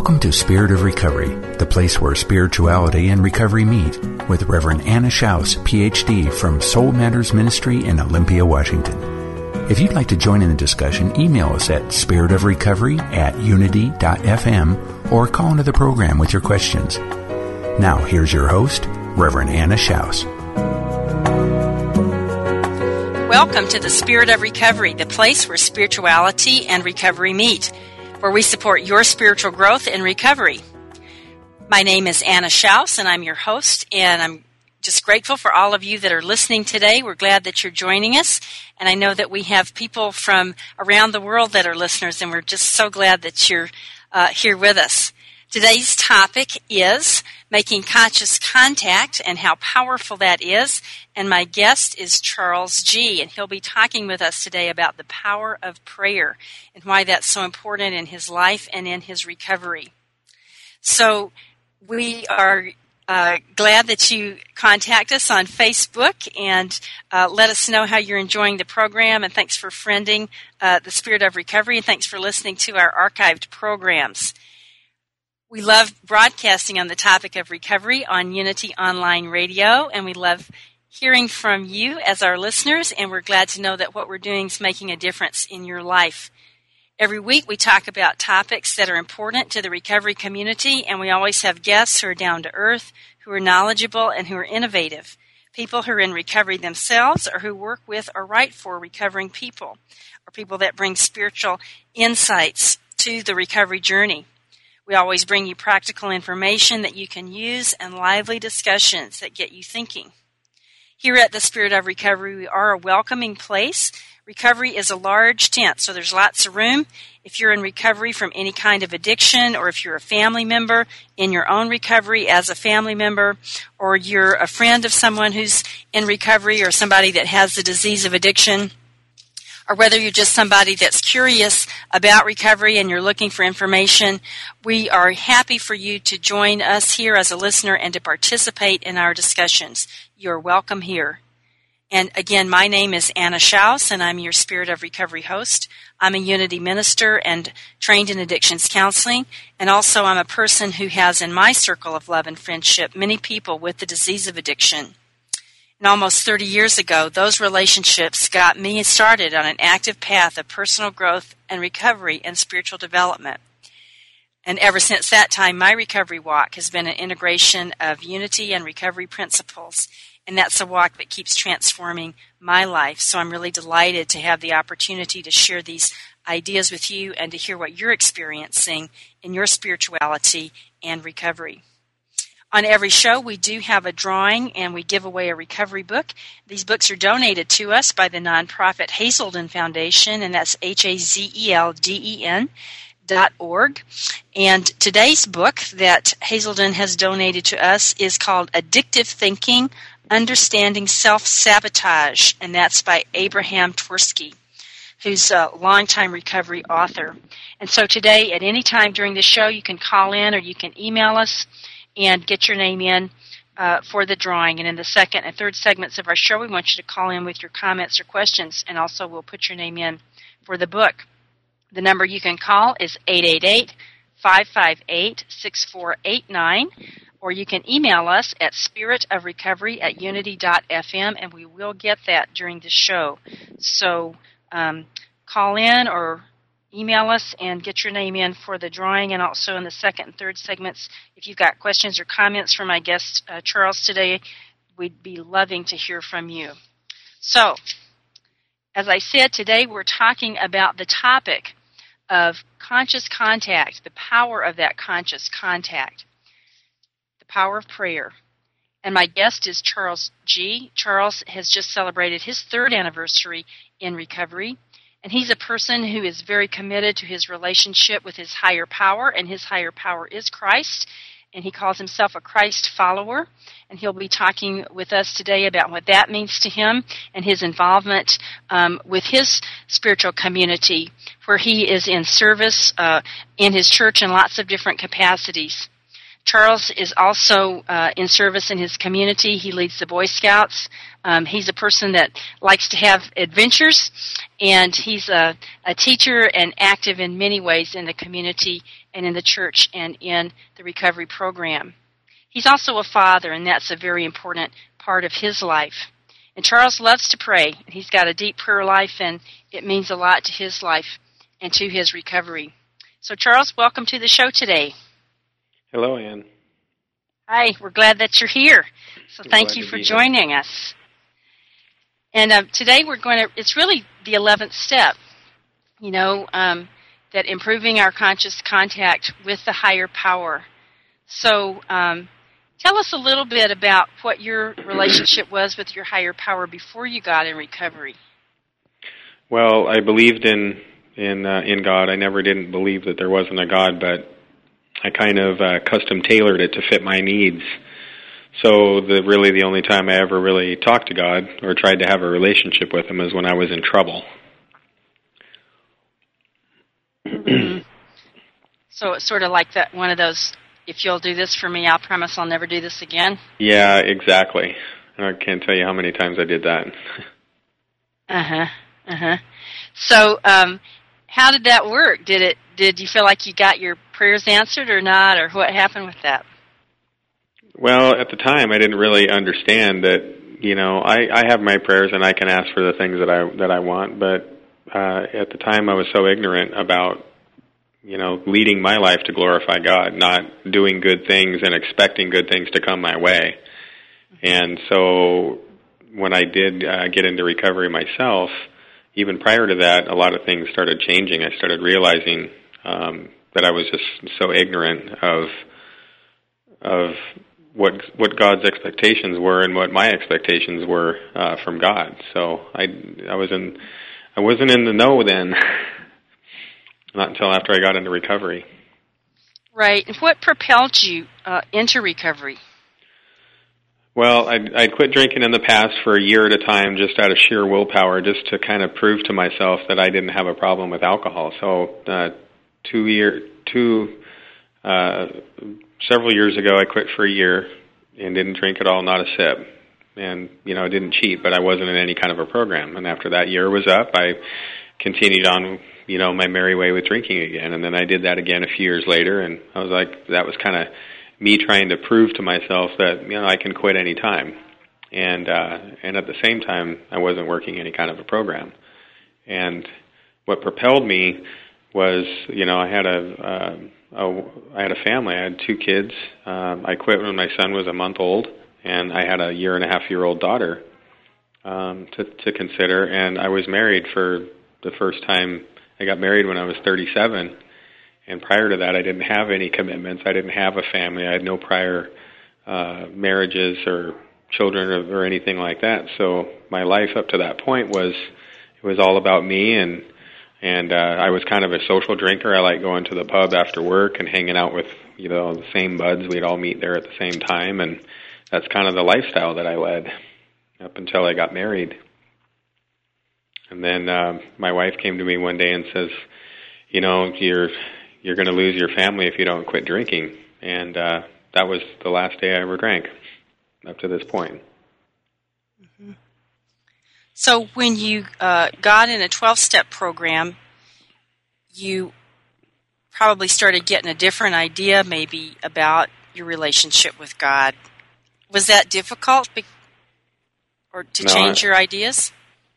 Welcome to Spirit of Recovery, the place where spirituality and recovery meet, with Reverend Anna Schaus, PhD from Soul Matters Ministry in Olympia, Washington. If you'd like to join in the discussion, email us at spiritofrecovery at unity.fm or call into the program with your questions. Now, here's your host, Reverend Anna Schaus. Welcome to the Spirit of Recovery, the place where spirituality and recovery meet where we support your spiritual growth and recovery. My name is Anna Schaus, and I'm your host, and I'm just grateful for all of you that are listening today. We're glad that you're joining us, and I know that we have people from around the world that are listeners, and we're just so glad that you're uh, here with us. Today's topic is making conscious contact and how powerful that is. And my guest is Charles G., and he'll be talking with us today about the power of prayer and why that's so important in his life and in his recovery. So we are uh, glad that you contact us on Facebook and uh, let us know how you're enjoying the program. And thanks for friending uh, the Spirit of Recovery, and thanks for listening to our archived programs. We love broadcasting on the topic of recovery on Unity Online Radio, and we love hearing from you as our listeners, and we're glad to know that what we're doing is making a difference in your life. Every week we talk about topics that are important to the recovery community, and we always have guests who are down to earth, who are knowledgeable, and who are innovative. People who are in recovery themselves or who work with or write for recovering people, or people that bring spiritual insights to the recovery journey. We always bring you practical information that you can use and lively discussions that get you thinking. Here at the Spirit of Recovery, we are a welcoming place. Recovery is a large tent, so there's lots of room. If you're in recovery from any kind of addiction, or if you're a family member in your own recovery as a family member, or you're a friend of someone who's in recovery or somebody that has the disease of addiction, or whether you're just somebody that's curious about recovery and you're looking for information, we are happy for you to join us here as a listener and to participate in our discussions. You're welcome here. And again, my name is Anna Schaus, and I'm your Spirit of Recovery host. I'm a Unity minister and trained in addictions counseling, and also I'm a person who has in my circle of love and friendship many people with the disease of addiction. And almost 30 years ago, those relationships got me started on an active path of personal growth and recovery and spiritual development. And ever since that time, my recovery walk has been an integration of unity and recovery principles. And that's a walk that keeps transforming my life. So I'm really delighted to have the opportunity to share these ideas with you and to hear what you're experiencing in your spirituality and recovery. On every show, we do have a drawing and we give away a recovery book. These books are donated to us by the nonprofit Hazelden Foundation, and that's H A Z E L D E N. Dot org. And today's book that Hazelden has donated to us is called Addictive Thinking Understanding Self Sabotage, and that's by Abraham Twersky, who's a longtime recovery author. And so today, at any time during the show, you can call in or you can email us and get your name in uh, for the drawing. And in the second and third segments of our show, we want you to call in with your comments or questions, and also we'll put your name in for the book. The number you can call is 888 558 6489, or you can email us at spiritofrecovery at unity.fm, and we will get that during the show. So um, call in or email us and get your name in for the drawing and also in the second and third segments. If you've got questions or comments for my guest uh, charles today we'd be loving to hear from you. So as i said today we're talking about the topic of conscious contact the power of that conscious contact the power of prayer. And my guest is charles g. Charles has just celebrated his third anniversary in recovery and he's a person who is very committed to his relationship with his higher power, and his higher power is Christ. And he calls himself a Christ follower. And he'll be talking with us today about what that means to him and his involvement um, with his spiritual community, where he is in service uh, in his church in lots of different capacities. Charles is also uh, in service in his community. He leads the Boy Scouts. Um, he's a person that likes to have adventures, and he's a, a teacher and active in many ways in the community and in the church and in the recovery program. He's also a father, and that's a very important part of his life. And Charles loves to pray. He's got a deep prayer life, and it means a lot to his life and to his recovery. So, Charles, welcome to the show today. Hello, Anne. Hi, we're glad that you're here. So thank you for joining here. us. And uh, today we're going to, it's really the 11th step, you know, um, that improving our conscious contact with the higher power. So um, tell us a little bit about what your relationship was with your higher power before you got in recovery. Well, I believed in in uh, in God. I never didn't believe that there wasn't a God, but I kind of uh, custom tailored it to fit my needs. So the really the only time I ever really talked to God or tried to have a relationship with Him is when I was in trouble. Mm-hmm. So it's sort of like that one of those. If you'll do this for me, I'll promise I'll never do this again. Yeah, exactly. I can't tell you how many times I did that. uh huh. Uh huh. So, um, how did that work? Did it? Did you feel like you got your prayers answered or not, or what happened with that? Well, at the time, I didn't really understand that. You know, I I have my prayers and I can ask for the things that I that I want, but uh, at the time, I was so ignorant about you know leading my life to glorify God, not doing good things and expecting good things to come my way. And so, when I did uh, get into recovery myself, even prior to that, a lot of things started changing. I started realizing um, that I was just so ignorant of of what what God's expectations were and what my expectations were uh, from God. So I I was in I wasn't in the know then. Not until after I got into recovery. Right. What propelled you uh, into recovery? Well, I'd, I'd quit drinking in the past for a year at a time, just out of sheer willpower, just to kind of prove to myself that I didn't have a problem with alcohol. So, uh, two year, two, uh, several years ago, I quit for a year and didn't drink at all, not a sip. And you know, I didn't cheat, but I wasn't in any kind of a program. And after that year was up, I continued on, you know, my merry way with drinking again. And then I did that again a few years later, and I was like, that was kind of me trying to prove to myself that you know I can quit any time. And uh, and at the same time, I wasn't working any kind of a program. And what propelled me was you know I had a, uh, a I had a family. I had two kids. Um, I quit when my son was a month old, and I had a year and a half year old daughter um, to to consider. And I was married for the first time. I got married when I was 37, and prior to that, I didn't have any commitments. I didn't have a family. I had no prior uh, marriages or children or, or anything like that. So my life up to that point was it was all about me and and uh, I was kind of a social drinker. I like going to the pub after work and hanging out with you know the same buds. We'd all meet there at the same time, and that's kind of the lifestyle that I led up until I got married. And then uh, my wife came to me one day and says, "You know, you're you're going to lose your family if you don't quit drinking." And uh, that was the last day I ever drank up to this point. So when you uh, got in a 12 step program, you probably started getting a different idea maybe about your relationship with God. Was that difficult be- or to no, change I, your ideas?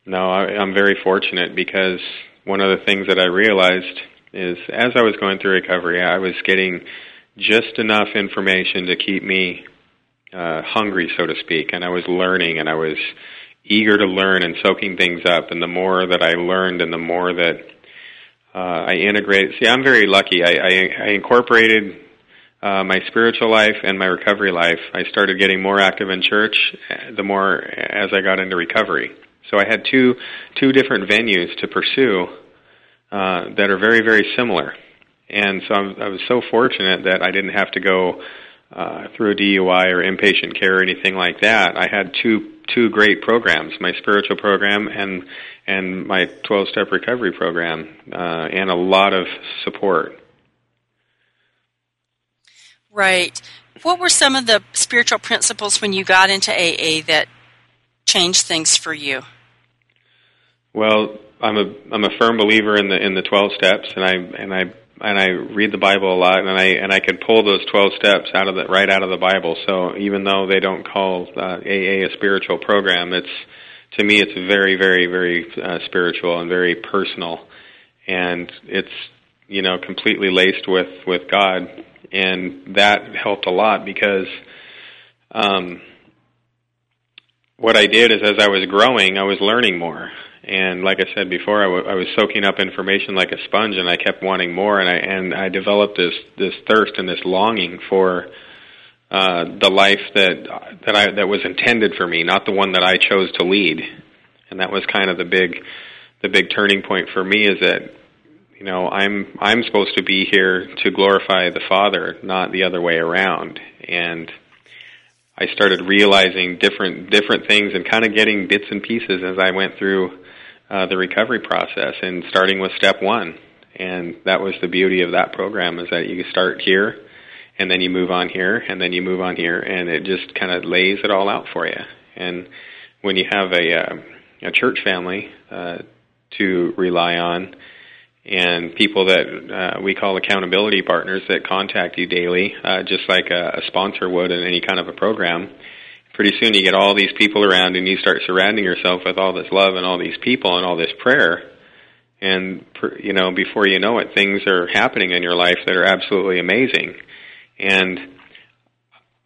No, I, I'm very fortunate because one of the things that I realized is as I was going through recovery, I was getting just enough information to keep me uh, hungry, so to speak, and I was learning and I was eager to learn and soaking things up. And the more that I learned, and the more that uh, I integrated. See, I'm very lucky. I, I, I incorporated uh, my spiritual life and my recovery life. I started getting more active in church uh, the more as I got into recovery. So I had two two different venues to pursue uh, that are very very similar. And so I'm, I was so fortunate that I didn't have to go uh, through a DUI or inpatient care or anything like that. I had two two great programs: my spiritual program and and my 12 step recovery program, uh, and a lot of support. Right. What were some of the spiritual principles when you got into AA that changed things for you? Well, I'm a I'm a firm believer in the in the 12 steps, and I and I and I read the Bible a lot, and I and I can pull those twelve steps out of the right out of the Bible. So even though they don't call uh, AA a spiritual program, it's to me it's very very very uh, spiritual and very personal, and it's you know completely laced with with God, and that helped a lot because. Um, what I did is, as I was growing, I was learning more, and like I said before, I, w- I was soaking up information like a sponge, and I kept wanting more, and I and I developed this this thirst and this longing for uh, the life that that I that was intended for me, not the one that I chose to lead, and that was kind of the big the big turning point for me is that you know I'm I'm supposed to be here to glorify the Father, not the other way around, and I started realizing different different things and kind of getting bits and pieces as I went through uh, the recovery process and starting with step one. And that was the beauty of that program is that you start here and then you move on here and then you move on here and it just kind of lays it all out for you. And when you have a, uh, a church family uh, to rely on and people that uh, we call accountability partners that contact you daily, uh, just like a, a sponsor would in any kind of a program, pretty soon you get all these people around and you start surrounding yourself with all this love and all these people and all this prayer. And you know before you know it things are happening in your life that are absolutely amazing. And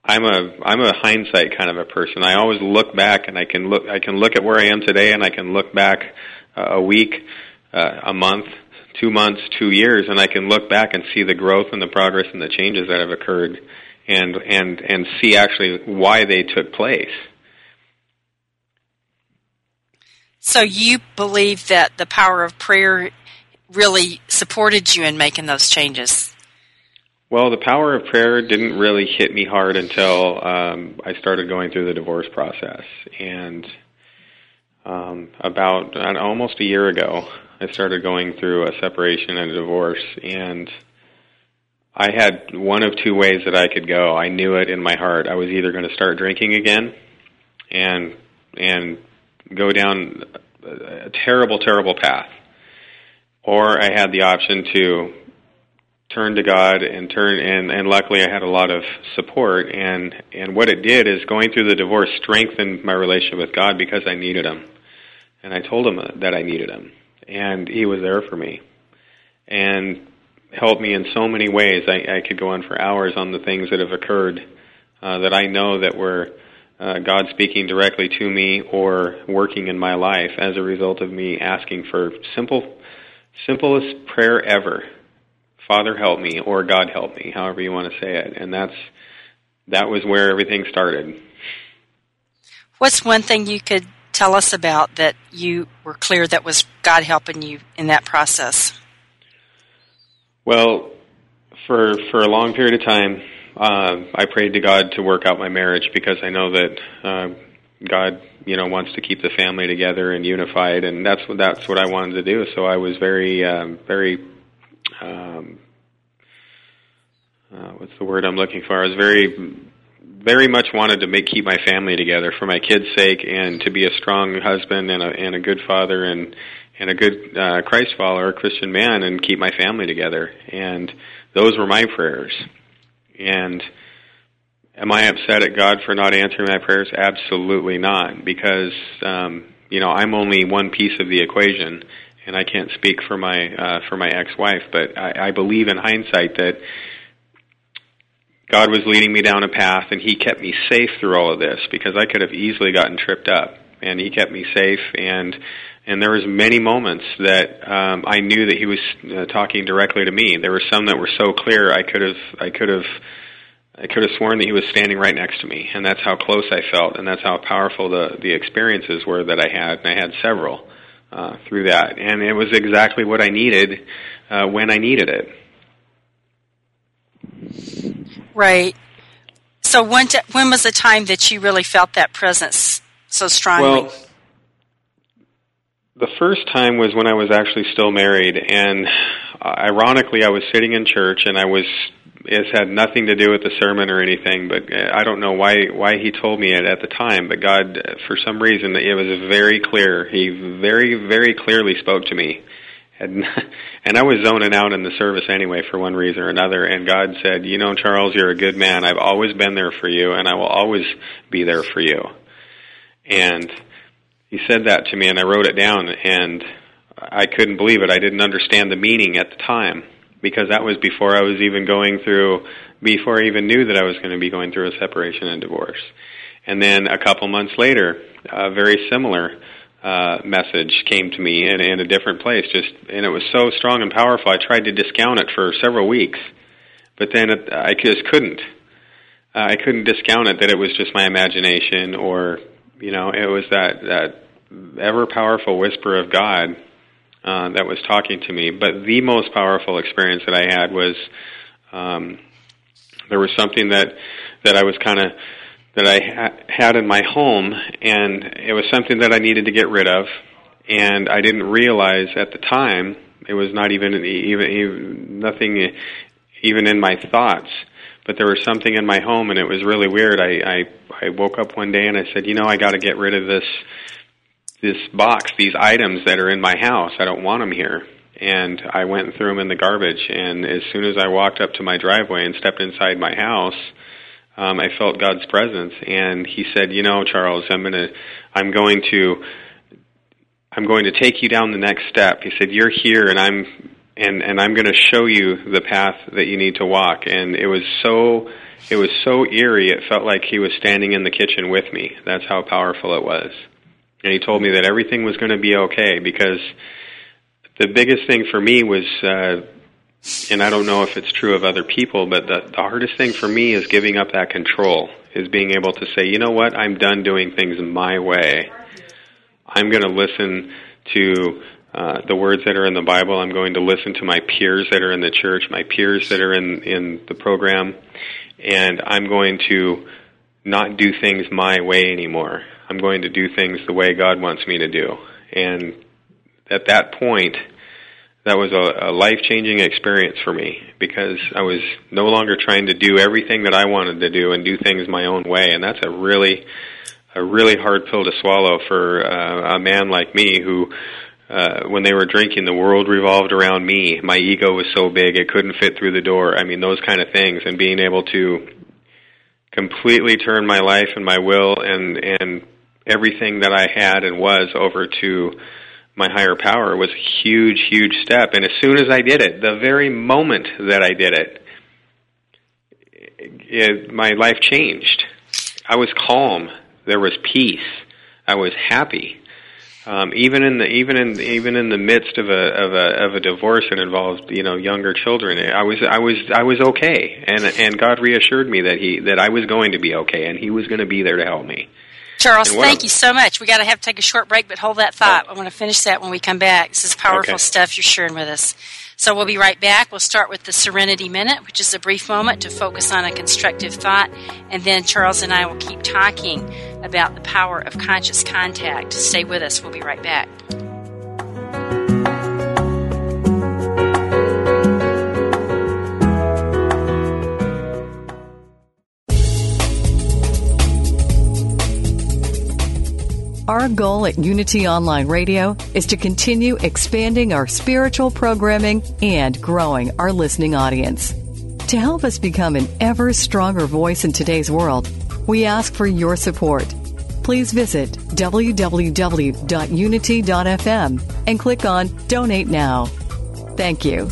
i'm a i'm a hindsight kind of a person. I always look back and i can look i can look at where i am today and i can look back uh, a week uh, a month two months two years and i can look back and see the growth and the progress and the changes that have occurred and and and see actually why they took place. So you believe that the power of prayer really supported you in making those changes? Well, the power of prayer didn't really hit me hard until um, I started going through the divorce process, and um, about uh, almost a year ago, I started going through a separation and a divorce, and I had one of two ways that I could go. I knew it in my heart. I was either going to start drinking again and and go down a terrible terrible path or I had the option to turn to God and turn and and luckily I had a lot of support and and what it did is going through the divorce strengthened my relationship with God because I needed him. And I told him that I needed him and he was there for me. And helped me in so many ways. I, I could go on for hours on the things that have occurred uh, that I know that were uh, God speaking directly to me or working in my life as a result of me asking for simple, simplest prayer ever. Father help me or God help me, however you want to say it. And that's that was where everything started. What's one thing you could tell us about that you were clear that was God helping you in that process? Well, for for a long period of time, uh, I prayed to God to work out my marriage because I know that uh, God, you know, wants to keep the family together and unified, and that's what that's what I wanted to do. So I was very, um, very, um, uh, what's the word I'm looking for? I was very, very much wanted to make keep my family together for my kids' sake, and to be a strong husband and a and a good father, and and a good uh, Christ follower, a Christian man, and keep my family together. And those were my prayers. And am I upset at God for not answering my prayers? Absolutely not, because um, you know, I'm only one piece of the equation, and I can't speak for my uh, for my ex-wife, but I, I believe in hindsight that God was leading me down a path, and He kept me safe through all of this because I could have easily gotten tripped up, and He kept me safe. And and there was many moments that um, I knew that He was uh, talking directly to me. There were some that were so clear I could have I could have I could have sworn that He was standing right next to me, and that's how close I felt, and that's how powerful the the experiences were that I had, and I had several uh, through that, and it was exactly what I needed uh, when I needed it. Right. So when t- when was the time that you really felt that presence so strongly? Well, the first time was when I was actually still married, and uh, ironically, I was sitting in church, and I was. It had nothing to do with the sermon or anything, but uh, I don't know why why he told me it at the time. But God, uh, for some reason, it was very clear. He very very clearly spoke to me, and and I was zoning out in the service anyway for one reason or another. And God said, "You know, Charles, you're a good man. I've always been there for you, and I will always be there for you." And He said that to me, and I wrote it down, and I couldn't believe it. I didn't understand the meaning at the time because that was before I was even going through, before I even knew that I was going to be going through a separation and divorce. And then a couple months later, a very similar uh, message came to me in, in a different place. Just and it was so strong and powerful. I tried to discount it for several weeks, but then it, I just couldn't. Uh, I couldn't discount it that it was just my imagination, or you know, it was that that ever powerful whisper of God uh, that was talking to me. But the most powerful experience that I had was um, there was something that that I was kind of that I ha- had in my home, and it was something that I needed to get rid of, and I didn't realize at the time it was not even even, even nothing even in my thoughts. But there was something in my home, and it was really weird. I I, I woke up one day and I said, you know, I got to get rid of this this box, these items that are in my house. I don't want them here. And I went and threw them in the garbage. And as soon as I walked up to my driveway and stepped inside my house, um, I felt God's presence, and He said, "You know, Charles, I'm gonna, I'm going to, I'm going to take you down the next step." He said, "You're here, and I'm, and and I'm going to show you the path that you need to walk." And it was so, it was so eerie. It felt like He was standing in the kitchen with me. That's how powerful it was. And He told me that everything was going to be okay because the biggest thing for me was. Uh, and I don't know if it's true of other people, but the, the hardest thing for me is giving up that control, is being able to say, you know what, I'm done doing things my way. I'm going to listen to uh, the words that are in the Bible. I'm going to listen to my peers that are in the church, my peers that are in, in the program, and I'm going to not do things my way anymore. I'm going to do things the way God wants me to do. And at that point, that was a, a life changing experience for me because I was no longer trying to do everything that I wanted to do and do things my own way, and that's a really a really hard pill to swallow for uh, a man like me who. Uh, when they were drinking, the world revolved around me. My ego was so big it couldn't fit through the door. I mean, those kind of things, and being able to completely turn my life and my will and and everything that I had and was over to my higher power was a huge, huge step. And as soon as I did it, the very moment that I did it, it my life changed. I was calm. There was peace. I was happy. Um, even in the even in even in the midst of a of a of a divorce that involved you know younger children, I was I was I was okay, and and God reassured me that he that I was going to be okay, and He was going to be there to help me. Charles, thank you so much. We got to have to take a short break, but hold that thought. Oh. I want to finish that when we come back. This is powerful okay. stuff you're sharing with us. So we'll be right back. We'll start with the Serenity Minute, which is a brief moment to focus on a constructive thought, and then Charles and I will keep talking about the power of conscious contact. Stay with us. We'll be right back. Our goal at Unity Online Radio is to continue expanding our spiritual programming and growing our listening audience. To help us become an ever stronger voice in today's world, we ask for your support please visit www.unity.fm and click on Donate Now. Thank you.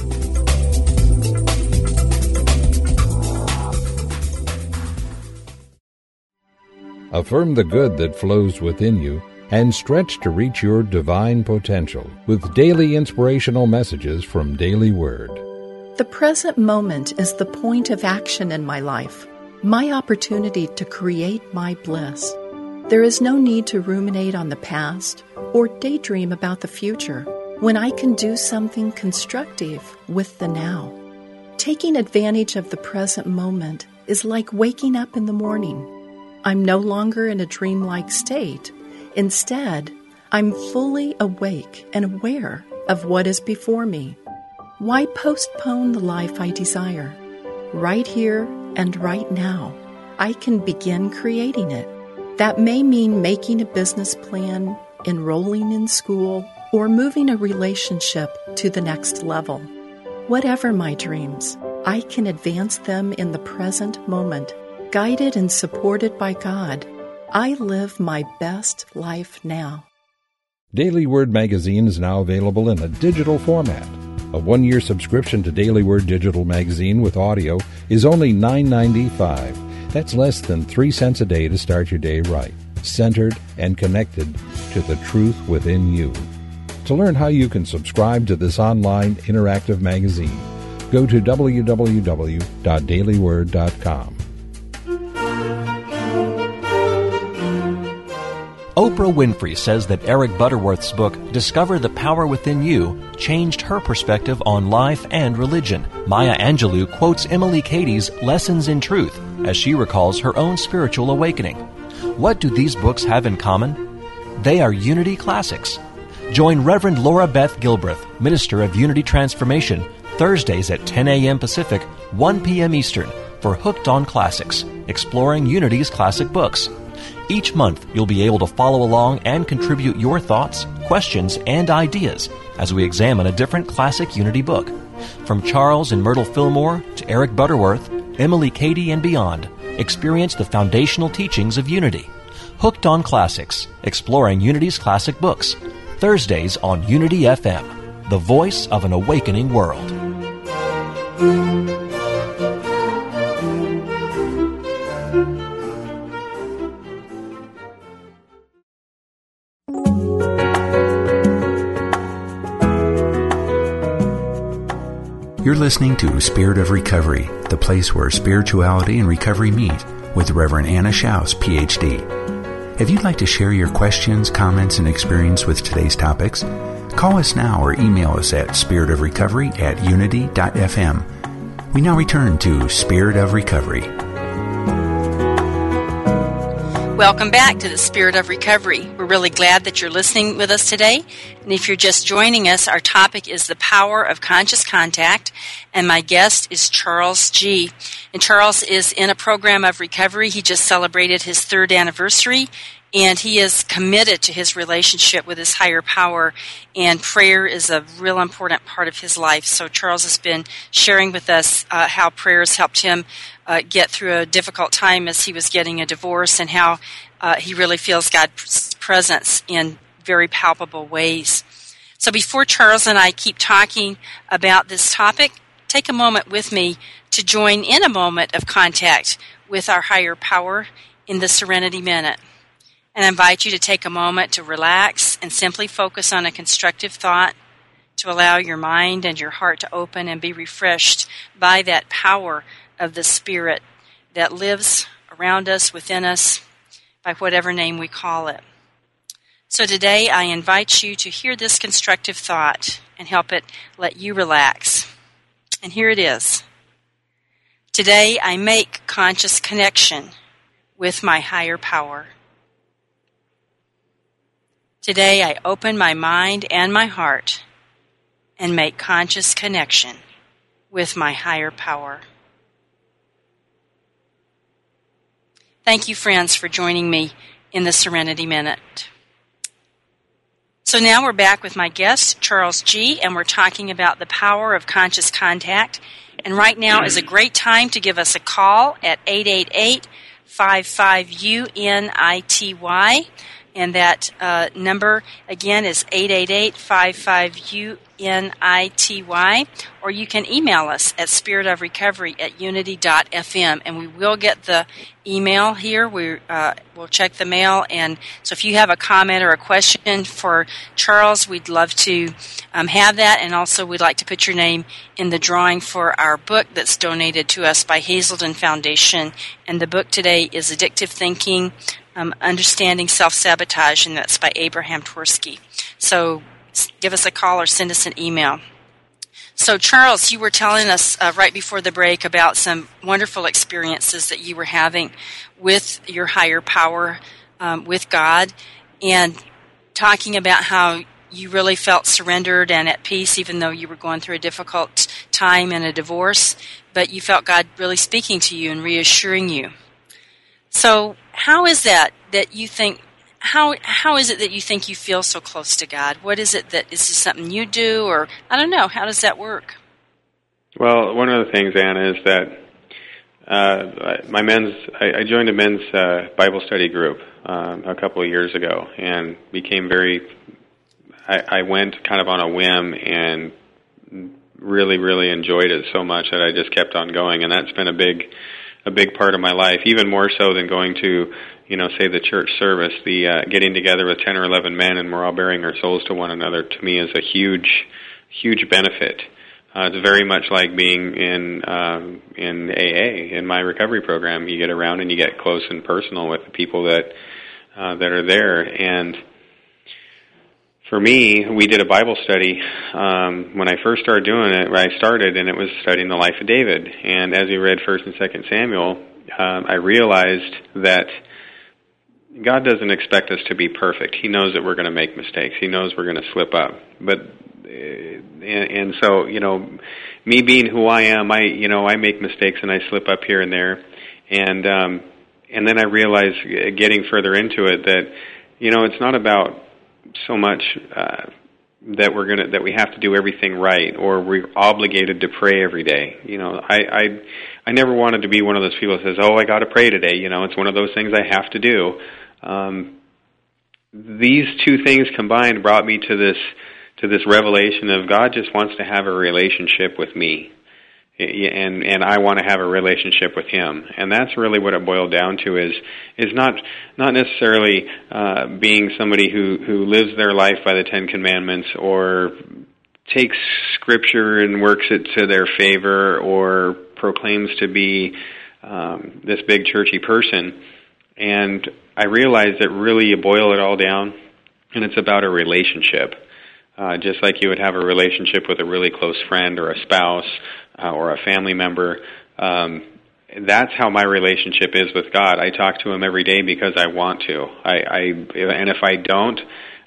Affirm the good that flows within you and stretch to reach your divine potential with daily inspirational messages from Daily Word. The present moment is the point of action in my life, my opportunity to create my bliss. There is no need to ruminate on the past or daydream about the future when I can do something constructive with the now. Taking advantage of the present moment is like waking up in the morning. I'm no longer in a dreamlike state Instead, I'm fully awake and aware of what is before me. Why postpone the life I desire? Right here and right now, I can begin creating it. That may mean making a business plan, enrolling in school, or moving a relationship to the next level. Whatever my dreams, I can advance them in the present moment, guided and supported by God I live my best life now. Daily Word Magazine is now available in a digital format. A one year subscription to Daily Word Digital Magazine with audio is only $9.95. That's less than 3 cents a day to start your day right, centered and connected to the truth within you. To learn how you can subscribe to this online interactive magazine, go to www.dailyword.com. Oprah Winfrey says that Eric Butterworth's book, Discover the Power Within You, changed her perspective on life and religion. Maya Angelou quotes Emily Cady's Lessons in Truth as she recalls her own spiritual awakening. What do these books have in common? They are Unity classics. Join Reverend Laura Beth Gilbreth, Minister of Unity Transformation, Thursdays at 10 a.m. Pacific, 1 p.m. Eastern, for Hooked on Classics, exploring Unity's classic books. Each month, you'll be able to follow along and contribute your thoughts, questions, and ideas as we examine a different classic Unity book. From Charles and Myrtle Fillmore to Eric Butterworth, Emily Cady, and beyond, experience the foundational teachings of Unity. Hooked on Classics, exploring Unity's classic books. Thursdays on Unity FM, the voice of an awakening world. You're listening to Spirit of Recovery, the place where spirituality and recovery meet, with Reverend Anna Schaus, PhD. If you'd like to share your questions, comments, and experience with today's topics, call us now or email us at spiritofrecovery at unity.fm. We now return to Spirit of Recovery. Welcome back to the Spirit of Recovery. We're really glad that you're listening with us today. And if you're just joining us, our topic is the power of conscious contact. And my guest is Charles G. And Charles is in a program of recovery. He just celebrated his third anniversary and he is committed to his relationship with his higher power and prayer is a real important part of his life so charles has been sharing with us uh, how prayers helped him uh, get through a difficult time as he was getting a divorce and how uh, he really feels god's presence in very palpable ways. So before charles and i keep talking about this topic take a moment with me to join in a moment of contact with our higher power in the serenity minute. And I invite you to take a moment to relax and simply focus on a constructive thought to allow your mind and your heart to open and be refreshed by that power of the Spirit that lives around us, within us, by whatever name we call it. So today I invite you to hear this constructive thought and help it let you relax. And here it is. Today I make conscious connection with my higher power. Today I open my mind and my heart and make conscious connection with my higher power. Thank you, friends, for joining me in the Serenity Minute. So now we're back with my guest, Charles G., and we're talking about the power of conscious contact. And right now is a great time to give us a call at 888 888-55-UNITY. And that uh, number, again, is 888-55-UNITY. Or you can email us at spiritofrecovery at unity.fm. And we will get the email here. We, uh, we'll check the mail. And so if you have a comment or a question for Charles, we'd love to um, have that. And also, we'd like to put your name in the drawing for our book that's donated to us by Hazelden Foundation. And the book today is Addictive Thinking um, Understanding Self Sabotage, and that's by Abraham Twersky. So give us a call or send us an email. So, Charles, you were telling us uh, right before the break about some wonderful experiences that you were having with your higher power, um, with God, and talking about how you really felt surrendered and at peace, even though you were going through a difficult time and a divorce, but you felt God really speaking to you and reassuring you. So, how is that that you think? How how is it that you think you feel so close to God? What is it that is this something you do, or I don't know? How does that work? Well, one of the things, Anna, is that uh, my men's I, I joined a men's uh, Bible study group um, a couple of years ago and became very. I, I went kind of on a whim and really, really enjoyed it so much that I just kept on going, and that's been a big a big part of my life, even more so than going to, you know, say the church service. The uh, getting together with ten or eleven men and we're all bearing our souls to one another to me is a huge, huge benefit. Uh, it's very much like being in um, in AA in my recovery program. You get around and you get close and personal with the people that uh, that are there, and for me, we did a Bible study um, when I first started doing it. I started, and it was studying the life of David. And as we read First and Second Samuel, um, I realized that God doesn't expect us to be perfect. He knows that we're going to make mistakes. He knows we're going to slip up. But uh, and, and so you know, me being who I am, I you know I make mistakes and I slip up here and there, and um, and then I realized, uh, getting further into it, that you know it's not about so much uh, that we're gonna that we have to do everything right or we're obligated to pray every day. You know, I I I never wanted to be one of those people that says, "Oh, I got to pray today." You know, it's one of those things I have to do. Um, these two things combined brought me to this to this revelation of God just wants to have a relationship with me and and I want to have a relationship with him. And that's really what it boiled down to is is not not necessarily uh, being somebody who who lives their life by the 10 commandments or takes scripture and works it to their favor or proclaims to be um, this big churchy person. And I realized that really you boil it all down and it's about a relationship. Uh, just like you would have a relationship with a really close friend or a spouse uh, or a family member. Um, that's how my relationship is with God. I talk to Him every day because I want to. I, I and if I don't,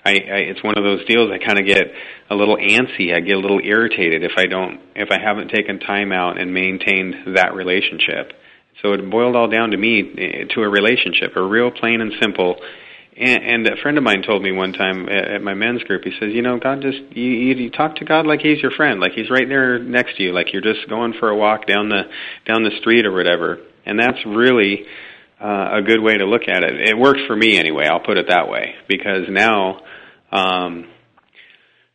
I, I it's one of those deals. I kind of get a little antsy. I get a little irritated if I don't, if I haven't taken time out and maintained that relationship. So it boiled all down to me eh, to a relationship, a real plain and simple and, and a friend of mine told me one time at, at my men's group, he says, you know, God just you, you, you talk to God like He's your friend, like He's right there next to you, like you're just going for a walk down the down the street or whatever. And that's really uh, a good way to look at it. It works for me anyway. I'll put it that way because now. Um,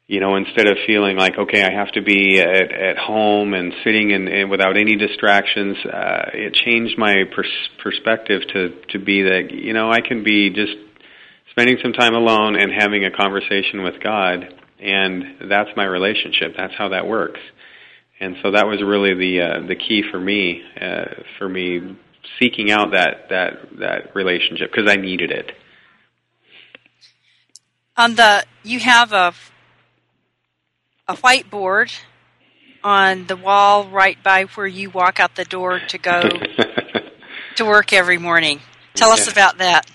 you know, instead of feeling like, okay, I have to be at, at home and sitting and, and without any distractions, uh, it changed my pers- perspective to, to be that, you know, I can be just spending some time alone and having a conversation with God, and that's my relationship. That's how that works. And so that was really the uh, the key for me, uh, for me seeking out that that that relationship because I needed it. On the you have a a whiteboard on the wall right by where you walk out the door to go to work every morning. Tell yeah. us about that.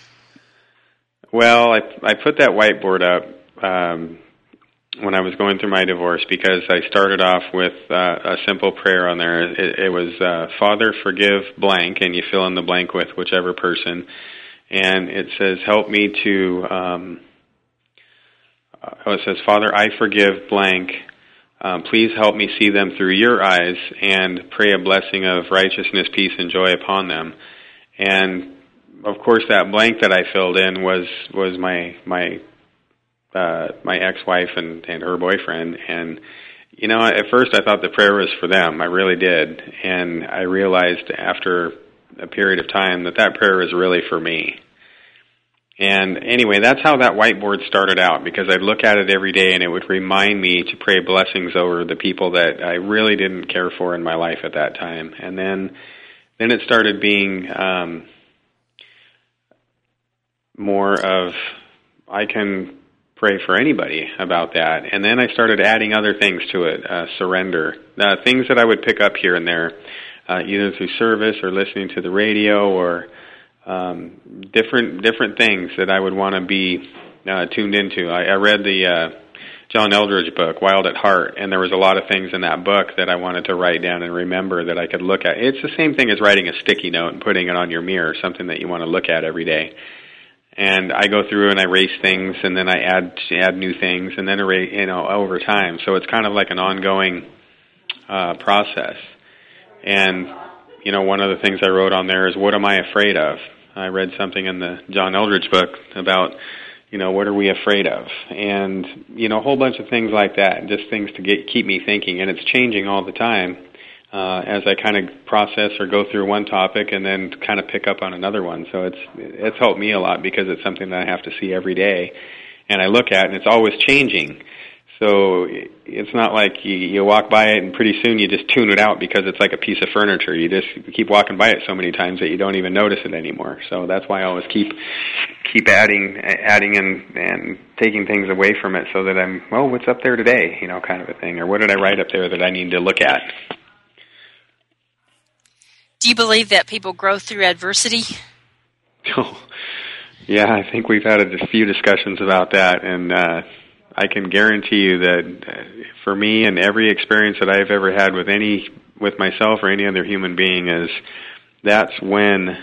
Well, I I put that whiteboard up um, when I was going through my divorce because I started off with uh, a simple prayer on there. It, it was uh, Father, forgive blank, and you fill in the blank with whichever person, and it says, help me to. Um, oh, it says, Father, I forgive blank. Um, please help me see them through your eyes and pray a blessing of righteousness, peace, and joy upon them. And of course, that blank that I filled in was was my my uh, my ex-wife and and her boyfriend, and you know, at first I thought the prayer was for them. I really did, and I realized after a period of time that that prayer was really for me. And anyway, that's how that whiteboard started out because I'd look at it every day and it would remind me to pray blessings over the people that I really didn't care for in my life at that time. And then then it started being um more of I can pray for anybody about that. And then I started adding other things to it, uh, surrender, uh, things that I would pick up here and there, uh, either through service or listening to the radio or um, different different things that I would want to be uh, tuned into. I, I read the uh, John Eldredge book, Wild at Heart, and there was a lot of things in that book that I wanted to write down and remember that I could look at. It's the same thing as writing a sticky note and putting it on your mirror, something that you want to look at every day and I go through and I erase things, and then I add add new things, and then erase, you know, over time. So it's kind of like an ongoing uh, process. And you know, one of the things I wrote on there is, "What am I afraid of?" I read something in the John Eldredge book about, you know, what are we afraid of, and you know, a whole bunch of things like that, just things to get keep me thinking, and it's changing all the time uh, as I kind of process or go through one topic and then kind of pick up on another one. So it's it's helped me a lot because it's something that I have to see every day, and I look at and it's always changing. So it's not like you, you walk by it and pretty soon you just tune it out because it's like a piece of furniture. You just keep walking by it so many times that you don't even notice it anymore. So that's why I always keep keep adding adding and and taking things away from it so that I'm well, what's up there today, you know, kind of a thing, or what did I write up there that I need to look at. Do you believe that people grow through adversity? Oh, yeah, I think we've had a few discussions about that, and uh, I can guarantee you that uh, for me and every experience that I've ever had with any with myself or any other human being is that's when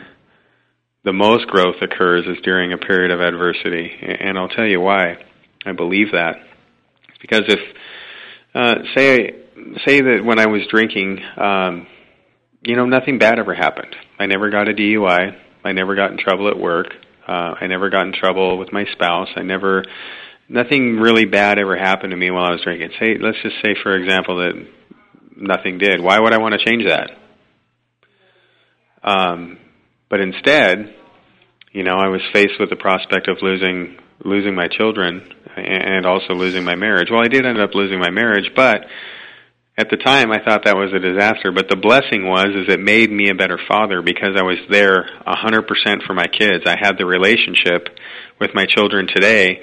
the most growth occurs is during a period of adversity, and I'll tell you why. I believe that because if uh, say say that when I was drinking. Um, you know, nothing bad ever happened. I never got a DUI. I never got in trouble at work. Uh, I never got in trouble with my spouse. I never, nothing really bad ever happened to me while I was drinking. Say, let's just say, for example, that nothing did. Why would I want to change that? Um, but instead, you know, I was faced with the prospect of losing losing my children and also losing my marriage. Well, I did end up losing my marriage, but at the time I thought that was a disaster, but the blessing was is it made me a better father because I was there a hundred percent for my kids. I had the relationship with my children today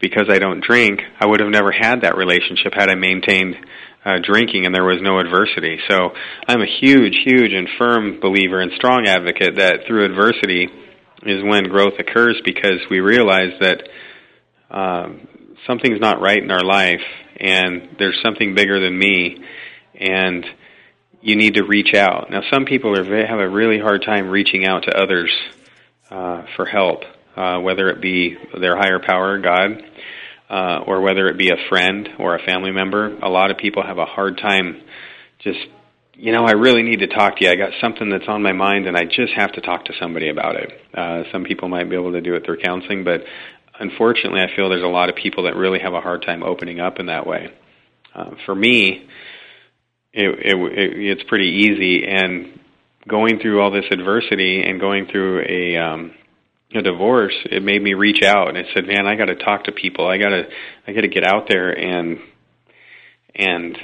because I don't drink. I would have never had that relationship had I maintained uh, drinking and there was no adversity. So I'm a huge, huge and firm believer and strong advocate that through adversity is when growth occurs because we realize that um, something's not right in our life and there's something bigger than me and you need to reach out. Now, some people are have a really hard time reaching out to others uh, for help, uh, whether it be their higher power, God, uh, or whether it be a friend or a family member. A lot of people have a hard time just, you know, I really need to talk to you. I got something that's on my mind, and I just have to talk to somebody about it. Uh, some people might be able to do it through counseling, but unfortunately, I feel there's a lot of people that really have a hard time opening up in that way. Uh, for me, it, it, it, it's pretty easy, and going through all this adversity and going through a um, a divorce, it made me reach out and I said, "Man, I got to talk to people. I got to I got to get out there and and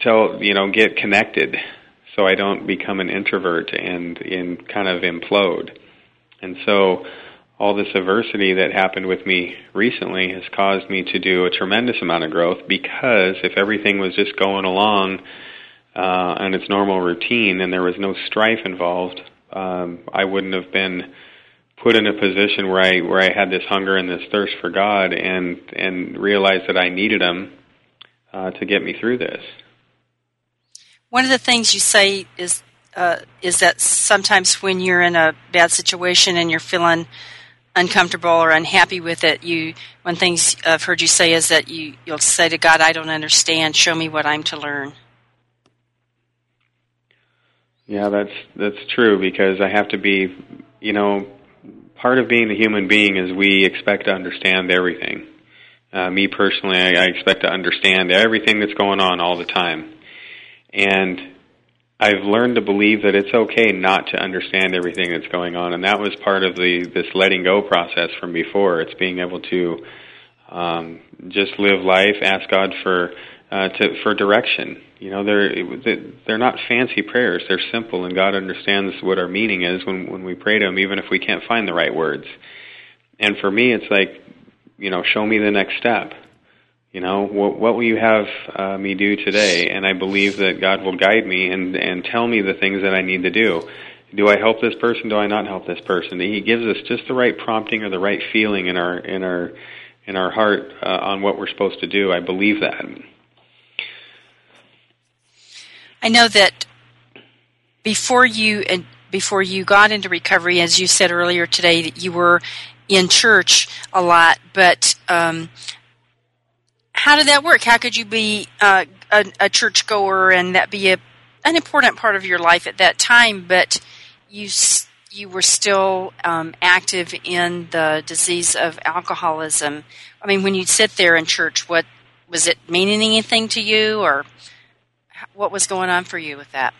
tell you know get connected." So I don't become an introvert and and kind of implode. And so all this adversity that happened with me recently has caused me to do a tremendous amount of growth because if everything was just going along uh, on its normal routine and there was no strife involved, um, I wouldn't have been put in a position where I where I had this hunger and this thirst for God and and realized that I needed Him uh, to get me through this. One of the things you say is uh, is that sometimes when you're in a bad situation and you're feeling uncomfortable or unhappy with it, you one thing I've heard you say is that you you'll say to God, "I don't understand. Show me what I'm to learn." Yeah, that's that's true because I have to be you know, part of being a human being is we expect to understand everything. Uh, me personally, I, I expect to understand everything that's going on all the time. And I've learned to believe that it's okay not to understand everything that's going on, and that was part of the this letting go process from before. It's being able to um, just live life, ask God for uh, to for direction. You know, they're they're not fancy prayers; they're simple, and God understands what our meaning is when when we pray to Him, even if we can't find the right words. And for me, it's like, you know, show me the next step. You know, what, what will you have uh, me do today? And I believe that God will guide me and and tell me the things that I need to do. Do I help this person? Do I not help this person? He gives us just the right prompting or the right feeling in our in our in our heart uh, on what we're supposed to do. I believe that. I know that before you and before you got into recovery, as you said earlier today, that you were in church a lot, but um, how did that work? How could you be uh, a, a church goer and that be a, an important part of your life at that time, but you you were still um, active in the disease of alcoholism? I mean, when you'd sit there in church, what was it meaning anything to you, or what was going on for you with that?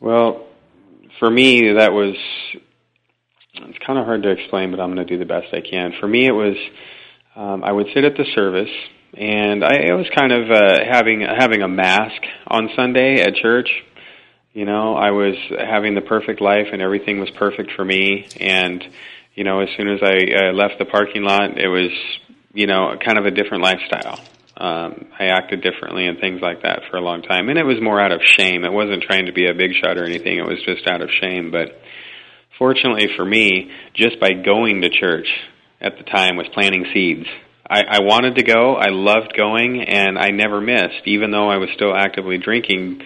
Well, for me, that was it's kind of hard to explain, but I'm going to do the best I can. For me, it was um, I would sit at the service, and I, I was kind of uh, having having a mask on Sunday at church. You know, I was having the perfect life, and everything was perfect for me. And you know, as soon as I uh, left the parking lot, it was you know kind of a different lifestyle. Um, I acted differently and things like that for a long time, and it was more out of shame. It wasn't trying to be a big shot or anything. It was just out of shame. But fortunately for me, just by going to church, at the time was planting seeds. I, I wanted to go. I loved going, and I never missed, even though I was still actively drinking.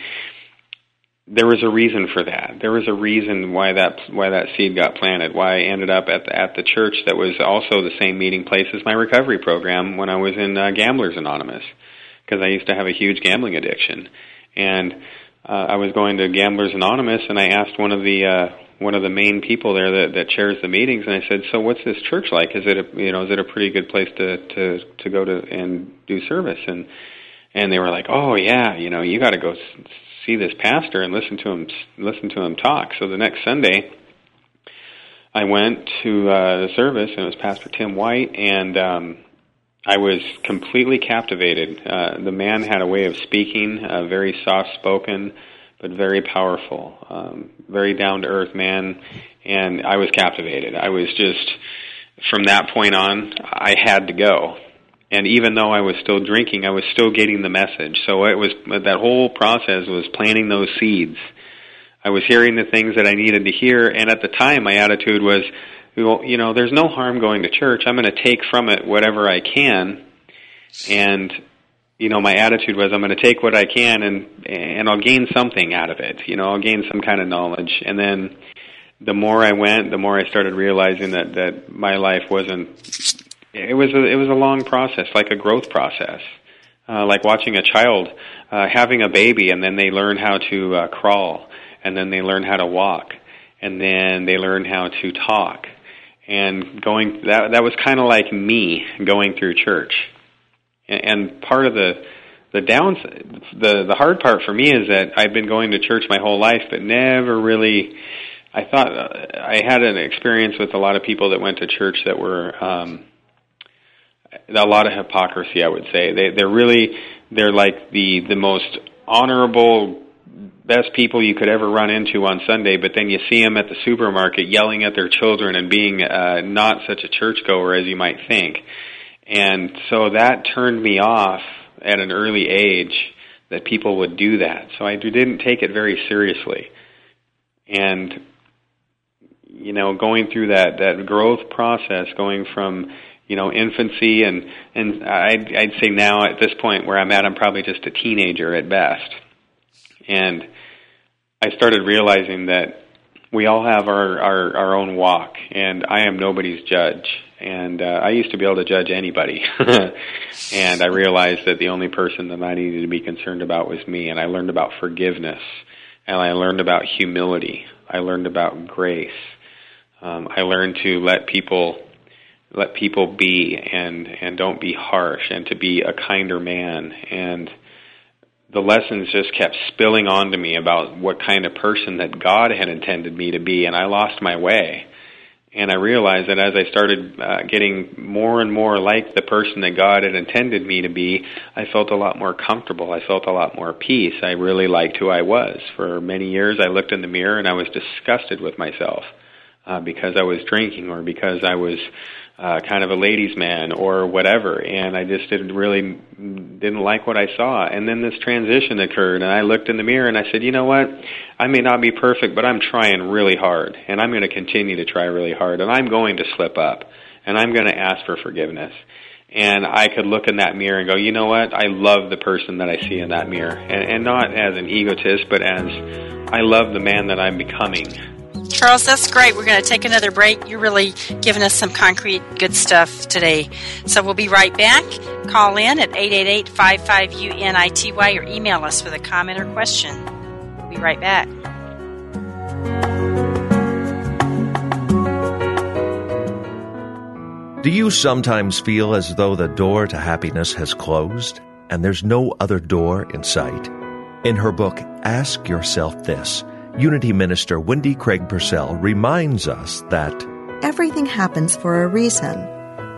There was a reason for that. There was a reason why that why that seed got planted. Why I ended up at the, at the church that was also the same meeting place as my recovery program when I was in uh, Gamblers Anonymous, because I used to have a huge gambling addiction, and uh, I was going to Gamblers Anonymous, and I asked one of the uh, one of the main people there that, that chairs the meetings, and I said, "So what's this church like? Is it a you know is it a pretty good place to to to go to and do service?" And and they were like, "Oh yeah, you know you got to go see this pastor and listen to him listen to him talk." So the next Sunday, I went to uh, the service, and it was Pastor Tim White, and um, I was completely captivated. Uh, the man had a way of speaking, uh, very soft spoken but very powerful, um, very down to earth man, and I was captivated. I was just from that point on, I had to go. And even though I was still drinking, I was still getting the message. So it was that whole process was planting those seeds. I was hearing the things that I needed to hear, and at the time, my attitude was, well, you know, there's no harm going to church. I'm going to take from it whatever I can, and you know, my attitude was I'm going to take what I can and and I'll gain something out of it. You know, I'll gain some kind of knowledge. And then the more I went, the more I started realizing that that my life wasn't. It was a, it was a long process, like a growth process, uh, like watching a child uh, having a baby, and then they learn how to uh, crawl, and then they learn how to walk, and then they learn how to talk, and going that that was kind of like me going through church and part of the the downs the the hard part for me is that I've been going to church my whole life, but never really. I thought uh, I had an experience with a lot of people that went to church that were um, a lot of hypocrisy. I would say they they're really they're like the the most honorable best people you could ever run into on Sunday, but then you see them at the supermarket yelling at their children and being uh, not such a churchgoer as you might think. And so that turned me off at an early age that people would do that. So I didn't take it very seriously. And you know, going through that that growth process, going from you know infancy and and I'd I'd say now at this point where I'm at, I'm probably just a teenager at best. And I started realizing that we all have our our, our own walk, and I am nobody's judge and uh, I used to be able to judge anybody. and I realized that the only person that I needed to be concerned about was me, and I learned about forgiveness and I learned about humility. I learned about grace. Um, I learned to let people let people be and and don't be harsh and to be a kinder man and the lessons just kept spilling onto me about what kind of person that God had intended me to be and I lost my way and I realized that as I started uh, getting more and more like the person that God had intended me to be, I felt a lot more comfortable. I felt a lot more peace. I really liked who I was. For many years, I looked in the mirror and I was disgusted with myself uh, because I was drinking or because I was uh, kind of a ladies' man or whatever, and I just didn't really didn't like what I saw. And then this transition occurred, and I looked in the mirror and I said, you know what? I may not be perfect, but I'm trying really hard, and I'm going to continue to try really hard, and I'm going to slip up, and I'm going to ask for forgiveness. And I could look in that mirror and go, you know what? I love the person that I see in that mirror, and, and not as an egotist, but as I love the man that I'm becoming Charles, that's great. We're going to take another break. You're really giving us some concrete good stuff today. So we'll be right back. Call in at 888-55-UNITY or email us with a comment or question. We'll be right back. Do you sometimes feel as though the door to happiness has closed and there's no other door in sight? In her book, Ask Yourself This, Unity Minister Wendy Craig Purcell reminds us that everything happens for a reason.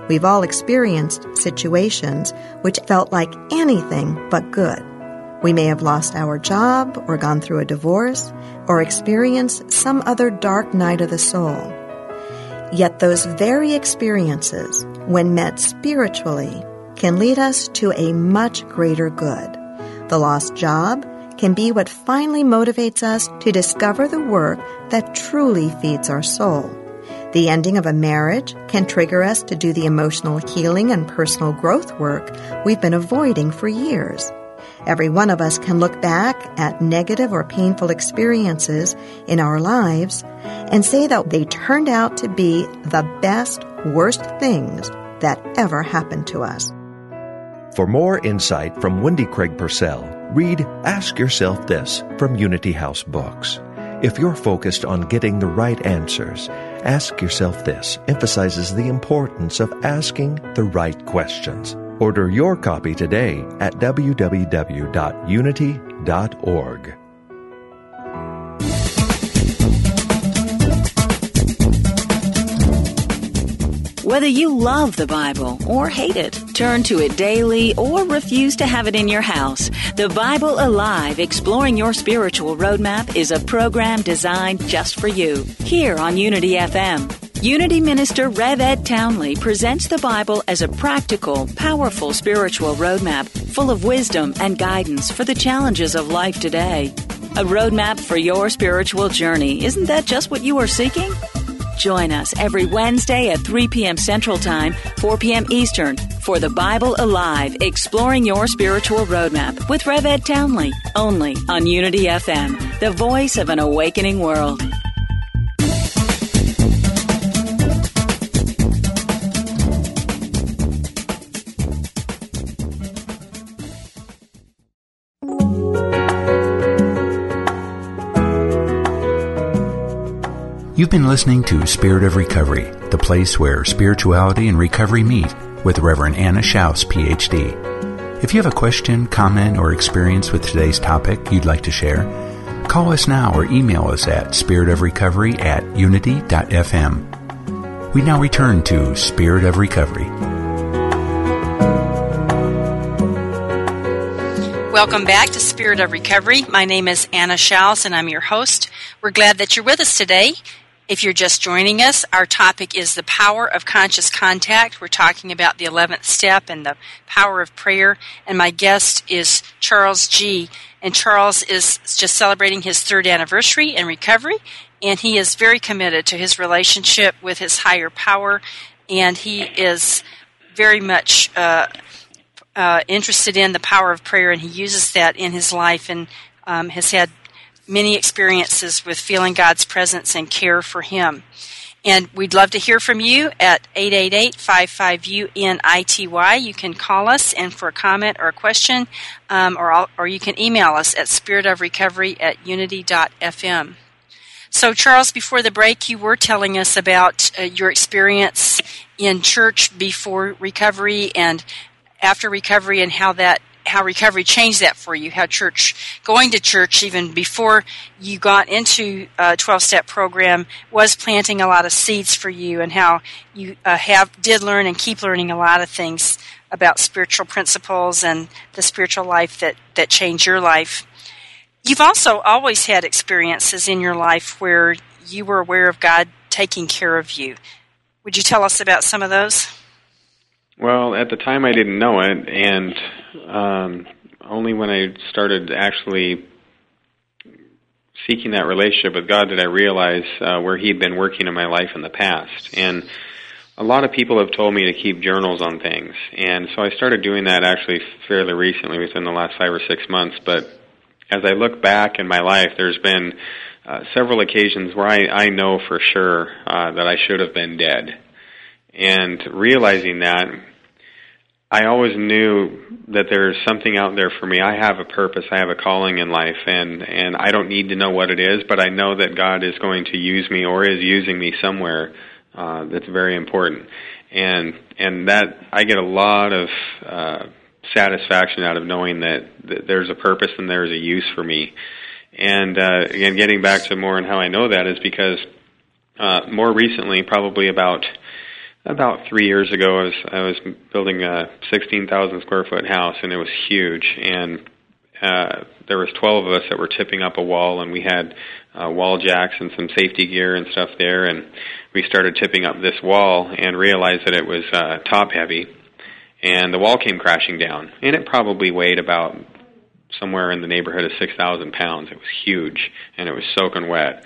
We've all experienced situations which felt like anything but good. We may have lost our job, or gone through a divorce, or experienced some other dark night of the soul. Yet those very experiences, when met spiritually, can lead us to a much greater good. The lost job can be what finally motivates us to discover the work that truly feeds our soul. The ending of a marriage can trigger us to do the emotional healing and personal growth work we've been avoiding for years. Every one of us can look back at negative or painful experiences in our lives and say that they turned out to be the best, worst things that ever happened to us. For more insight from Wendy Craig Purcell, read Ask Yourself This from Unity House Books. If you're focused on getting the right answers, Ask Yourself This emphasizes the importance of asking the right questions. Order your copy today at www.unity.org. Whether you love the Bible or hate it, turn to it daily or refuse to have it in your house, The Bible Alive Exploring Your Spiritual Roadmap is a program designed just for you here on Unity FM. Unity Minister Rev Ed Townley presents the Bible as a practical, powerful spiritual roadmap full of wisdom and guidance for the challenges of life today. A roadmap for your spiritual journey. Isn't that just what you are seeking? Join us every Wednesday at 3 p.m. Central Time, 4 p.m. Eastern for the Bible Alive Exploring Your Spiritual Roadmap with Rev Ed Townley, only on Unity FM, the voice of an awakening world. You've been listening to Spirit of Recovery, the place where spirituality and recovery meet with Reverend Anna Schaus, PhD. If you have a question, comment, or experience with today's topic you'd like to share, call us now or email us at spiritofrecovery at unity.fm. We now return to Spirit of Recovery. Welcome back to Spirit of Recovery. My name is Anna Schaus and I'm your host. We're glad that you're with us today. If you're just joining us, our topic is the power of conscious contact. We're talking about the 11th step and the power of prayer. And my guest is Charles G. And Charles is just celebrating his third anniversary in recovery. And he is very committed to his relationship with his higher power. And he is very much uh, uh, interested in the power of prayer. And he uses that in his life and um, has had many experiences with feeling God's presence and care for him. And we'd love to hear from you at 888-55-UNITY. You can call us and for a comment or a question, um, or, or you can email us at spiritofrecovery at unity.fm. So, Charles, before the break, you were telling us about uh, your experience in church before recovery and after recovery and how that how recovery changed that for you, how church, going to church even before you got into a 12 step program was planting a lot of seeds for you and how you uh, have, did learn and keep learning a lot of things about spiritual principles and the spiritual life that, that changed your life. You've also always had experiences in your life where you were aware of God taking care of you. Would you tell us about some of those? Well, at the time I didn't know it, and um, only when I started actually seeking that relationship with God did I realize uh, where He'd been working in my life in the past. And a lot of people have told me to keep journals on things, and so I started doing that actually fairly recently, within the last five or six months. But as I look back in my life, there's been uh, several occasions where I, I know for sure uh, that I should have been dead and realizing that, I always knew that there's something out there for me. I have a purpose. I have a calling in life, and and I don't need to know what it is, but I know that God is going to use me or is using me somewhere. Uh, that's very important, and and that I get a lot of uh, satisfaction out of knowing that, that there's a purpose and there's a use for me. And uh, again, getting back to more and how I know that is because uh, more recently, probably about about three years ago, I was I was building a 16,000 square foot house, and it was huge. And uh, there was 12 of us that were tipping up a wall, and we had uh, wall jacks and some safety gear and stuff there. And we started tipping up this wall, and realized that it was uh, top heavy, and the wall came crashing down. And it probably weighed about somewhere in the neighborhood of 6,000 pounds. It was huge, and it was soaking wet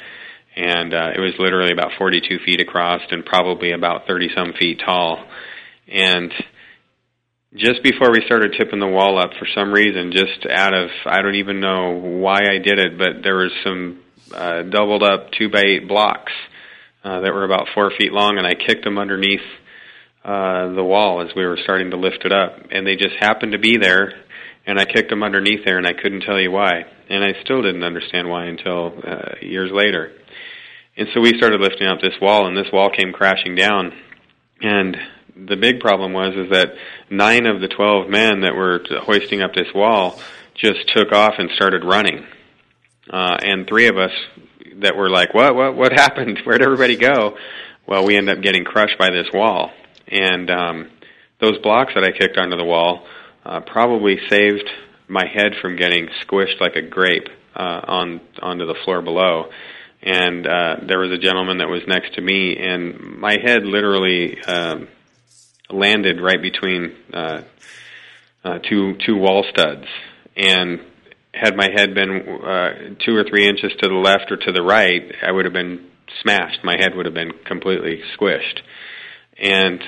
and uh, it was literally about 42 feet across and probably about 30 some feet tall. And just before we started tipping the wall up, for some reason, just out of I don't even know why I did it, but there was some uh, doubled up two by eight blocks uh, that were about four feet long, and I kicked them underneath uh, the wall as we were starting to lift it up, and they just happened to be there. And I kicked them underneath there, and I couldn't tell you why. And I still didn't understand why until uh, years later. And so we started lifting up this wall, and this wall came crashing down. And the big problem was is that nine of the twelve men that were hoisting up this wall just took off and started running. Uh, and three of us that were like, "What? What? What happened? Where'd everybody go?" Well, we ended up getting crushed by this wall, and um, those blocks that I kicked onto the wall uh, probably saved my head from getting squished like a grape uh, on onto the floor below and uh, there was a gentleman that was next to me, and my head literally um, landed right between uh, uh, two two wall studs, and had my head been uh, two or three inches to the left or to the right, I would have been smashed. My head would have been completely squished, and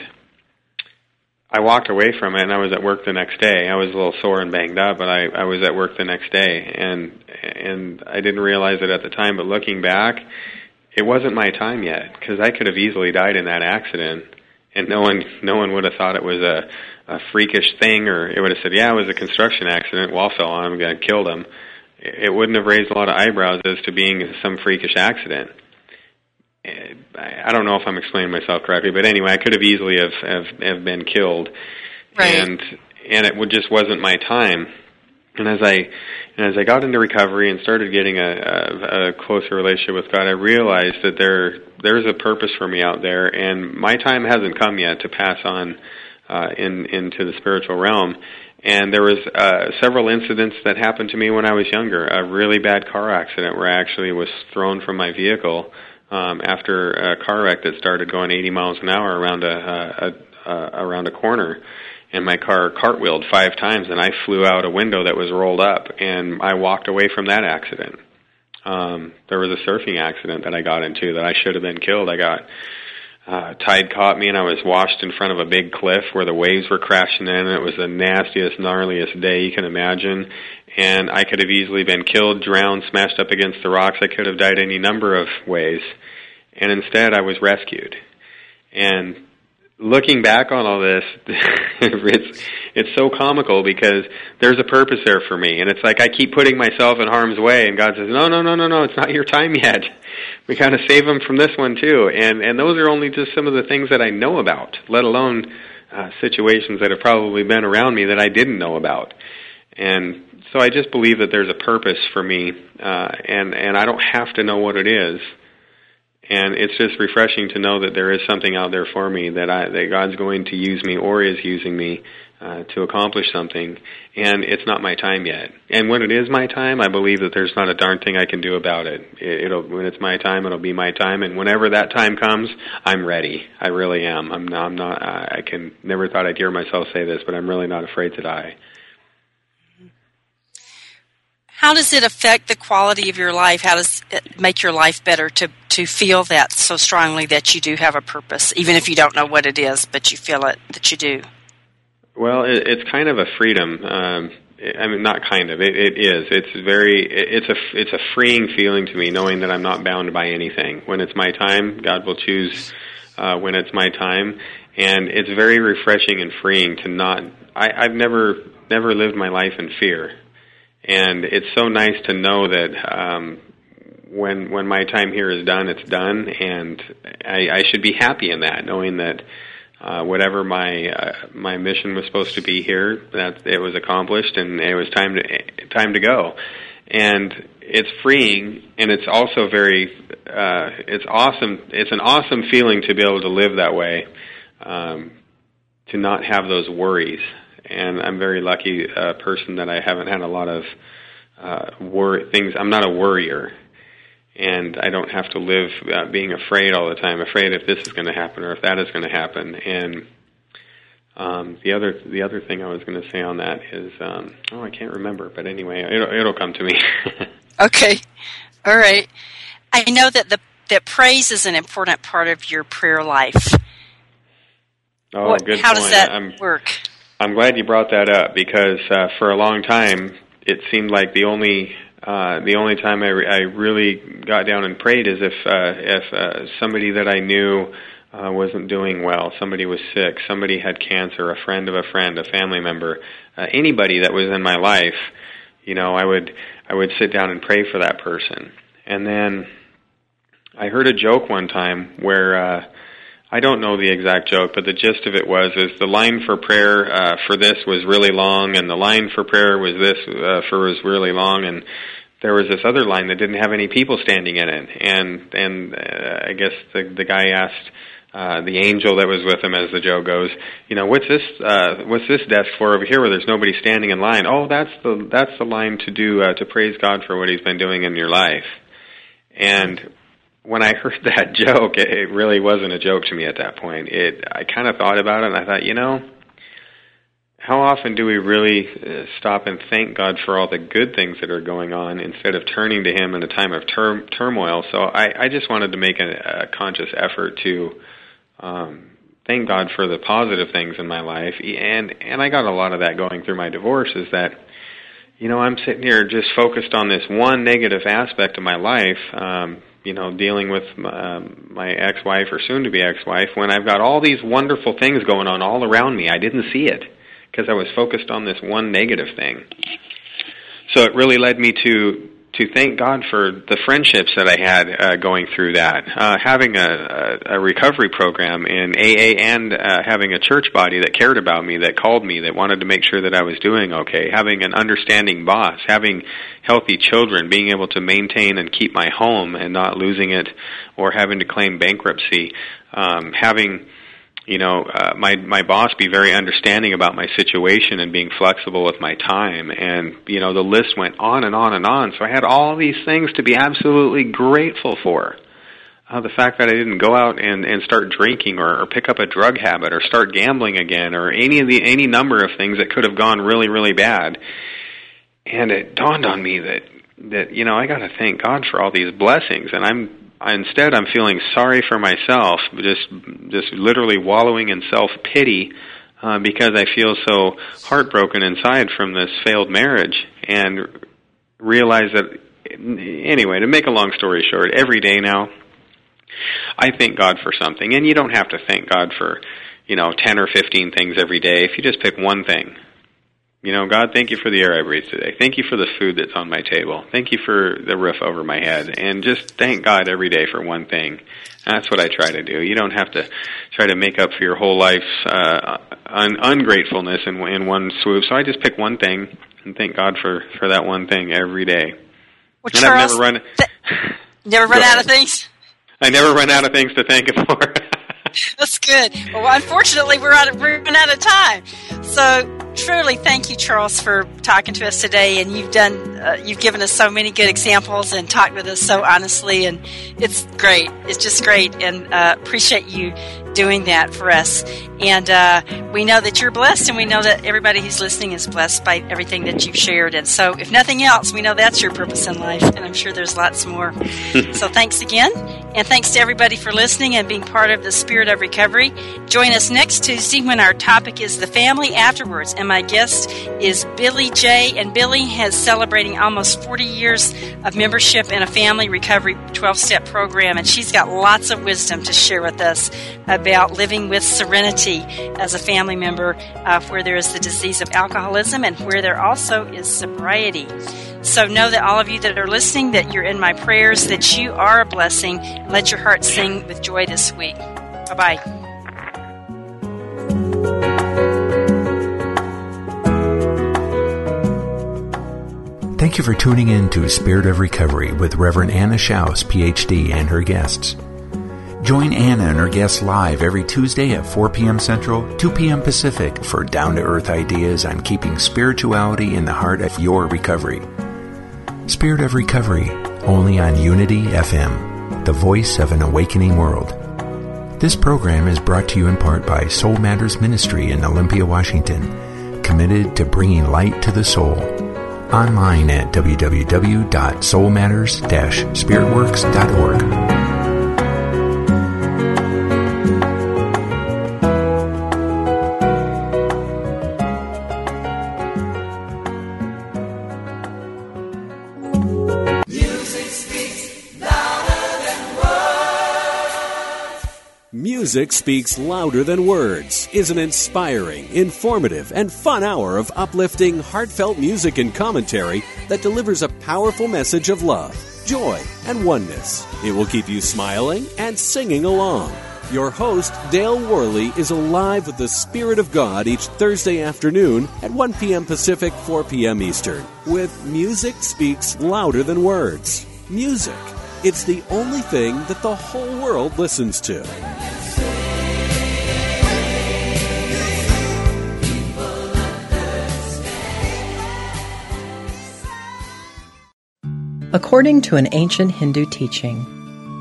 I walked away from it and I was at work the next day. I was a little sore and banged up, but I, I was at work the next day and and I didn't realize it at the time, but looking back, it wasn't my time yet because I could have easily died in that accident and no one no one would have thought it was a a freakish thing or it would have said, "Yeah, it was a construction accident. Wall fell on him and killed him." It wouldn't have raised a lot of eyebrows as to being some freakish accident. I don't know if I'm explaining myself correctly, but anyway, I could have easily have have, have been killed, right. and and it would, just wasn't my time. And as I and as I got into recovery and started getting a, a, a closer relationship with God, I realized that there there's a purpose for me out there, and my time hasn't come yet to pass on uh, in into the spiritual realm. And there was uh, several incidents that happened to me when I was younger. A really bad car accident where I actually was thrown from my vehicle um, after a car wreck that started going 80 miles an hour around a, a, a around a corner, and my car cartwheeled five times, and I flew out a window that was rolled up, and I walked away from that accident. Um, there was a surfing accident that I got into that I should have been killed. I got uh, tide caught me, and I was washed in front of a big cliff where the waves were crashing in. And it was the nastiest, gnarliest day you can imagine and I could have easily been killed, drowned, smashed up against the rocks. I could have died any number of ways. and instead I was rescued. And looking back on all this, it's it's so comical because there's a purpose there for me, and it's like I keep putting myself in harm's way, and God says, "No, no, no, no, no, it's not your time yet. We got to save them from this one too." And and those are only just some of the things that I know about, let alone uh, situations that have probably been around me that I didn't know about. And so I just believe that there's a purpose for me, uh, and and I don't have to know what it is. And it's just refreshing to know that there is something out there for me that I that God's going to use me or is using me uh, to accomplish something, and it's not my time yet. And when it is my time, I believe that there's not a darn thing I can do about it. it it'll when it's my time, it'll be my time, and whenever that time comes, I'm ready. I really am. I'm not. I'm not. I can never thought I'd hear myself say this, but I'm really not afraid to die. How does it affect the quality of your life? How does it make your life better to, to feel that so strongly that you do have a purpose, even if you don't know what it is, but you feel it that you do? Well, it, it's kind of a freedom. Um, I mean, not kind of. It, it is. It's very. It's a. It's a freeing feeling to me, knowing that I'm not bound by anything. When it's my time, God will choose uh, when it's my time, and it's very refreshing and freeing to not. I, I've never never lived my life in fear and it's so nice to know that um, when when my time here is done, it's done, and I, I should be happy in that, knowing that uh, whatever my uh, my mission was supposed to be here, that it was accomplished, and it was time to time to go. And it's freeing, and it's also very uh, it's awesome. It's an awesome feeling to be able to live that way, um, to not have those worries and I'm very lucky uh, person that I haven't had a lot of uh, wor- things. I'm not a worrier, and I don't have to live uh, being afraid all the time, afraid if this is going to happen or if that is going to happen. And um, the other the other thing I was going to say on that is, um, oh, I can't remember, but anyway, it'll, it'll come to me. okay, all right. I know that the that praise is an important part of your prayer life. Oh, what, good How point. does that I'm, work? I'm glad you brought that up because uh, for a long time it seemed like the only uh, the only time I, re- I really got down and prayed is if uh, if uh, somebody that I knew uh, wasn't doing well, somebody was sick, somebody had cancer, a friend of a friend, a family member, uh, anybody that was in my life, you know, I would I would sit down and pray for that person. And then I heard a joke one time where uh, I don't know the exact joke, but the gist of it was is the line for prayer uh, for this was really long, and the line for prayer was this uh, for was really long, and there was this other line that didn't have any people standing in it, and and uh, I guess the the guy asked uh, the angel that was with him, as the joke goes, you know, what's this uh, what's this desk for over here where there's nobody standing in line? Oh, that's the that's the line to do uh, to praise God for what He's been doing in your life, and when I heard that joke, it, it really wasn't a joke to me at that point. It I kind of thought about it and I thought, you know, how often do we really uh, stop and thank God for all the good things that are going on instead of turning to Him in a time of tur- turmoil? So I, I just wanted to make a, a conscious effort to um, thank God for the positive things in my life, and and I got a lot of that going through my divorce. Is that you know I'm sitting here just focused on this one negative aspect of my life. Um, you know, dealing with um, my ex-wife or soon-to-be ex-wife when I've got all these wonderful things going on all around me. I didn't see it because I was focused on this one negative thing. So it really led me to to thank God for the friendships that I had uh, going through that. Uh, having a, a, a recovery program in AA and uh, having a church body that cared about me, that called me, that wanted to make sure that I was doing okay. Having an understanding boss, having healthy children, being able to maintain and keep my home and not losing it or having to claim bankruptcy. Um, having you know, uh, my my boss be very understanding about my situation and being flexible with my time, and you know, the list went on and on and on. So I had all these things to be absolutely grateful for. Uh, the fact that I didn't go out and and start drinking or, or pick up a drug habit or start gambling again or any of the any number of things that could have gone really really bad, and it dawned on me that that you know I got to thank God for all these blessings, and I'm instead I'm feeling sorry for myself, just just literally wallowing in self pity uh, because I feel so heartbroken inside from this failed marriage, and realize that anyway. To make a long story short, every day now I thank God for something, and you don't have to thank God for, you know, 10 or 15 things every day. If you just pick one thing, you know, God, thank you for the air I breathe today. Thank you for the food that's on my table. Thank you for the roof over my head. And just thank God every day for one thing. That's what I try to do. You don't have to try to make up for your whole life's uh, un- ungratefulness in, in one swoop. So I just pick one thing and thank God for, for that one thing every day. Well, and Charles, I've never run. Th- never run out of things. I never run out of things to thank Him for. That's good. Well, unfortunately, we're out of, we're out of time. So, truly, thank you, Charles, for talking to us today. And you've done, uh, you've given us so many good examples and talked with us so honestly. And it's great. It's just great. And uh, appreciate you doing that for us. And uh, we know that you're blessed, and we know that everybody who's listening is blessed by everything that you've shared. And so, if nothing else, we know that's your purpose in life. And I'm sure there's lots more. so, thanks again. And thanks to everybody for listening and being part of the Spirit of Recovery. Join us next Tuesday when our topic is the family afterwards. And my guest is Billy J. And Billy has celebrating almost 40 years of membership in a family recovery 12 step program. And she's got lots of wisdom to share with us about living with serenity as a family member uh, where there is the disease of alcoholism and where there also is sobriety. So know that all of you that are listening, that you're in my prayers, that you are a blessing. Let your heart sing with joy this week. Bye bye. Thank you for tuning in to Spirit of Recovery with Reverend Anna Schaus, PhD, and her guests. Join Anna and her guests live every Tuesday at 4 p.m. Central, 2 p.m. Pacific for down to earth ideas on keeping spirituality in the heart of your recovery. Spirit of Recovery, only on Unity FM, the voice of an awakening world. This program is brought to you in part by Soul Matters Ministry in Olympia, Washington, committed to bringing light to the soul. Online at www.soulmatters-spiritworks.org. Music Speaks Louder Than Words is an inspiring, informative, and fun hour of uplifting, heartfelt music and commentary that delivers a powerful message of love, joy, and oneness. It will keep you smiling and singing along. Your host, Dale Worley, is alive with the Spirit of God each Thursday afternoon at 1 p.m. Pacific, 4 p.m. Eastern, with Music Speaks Louder Than Words. Music. It's the only thing that the whole world listens to. According to an ancient Hindu teaching,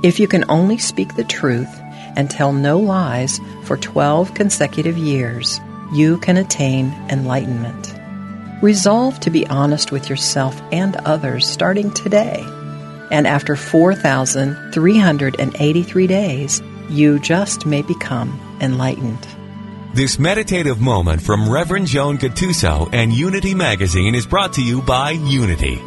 if you can only speak the truth and tell no lies for 12 consecutive years, you can attain enlightenment. Resolve to be honest with yourself and others starting today. And after 4,383 days, you just may become enlightened. This meditative moment from Reverend Joan Gattuso and Unity Magazine is brought to you by Unity.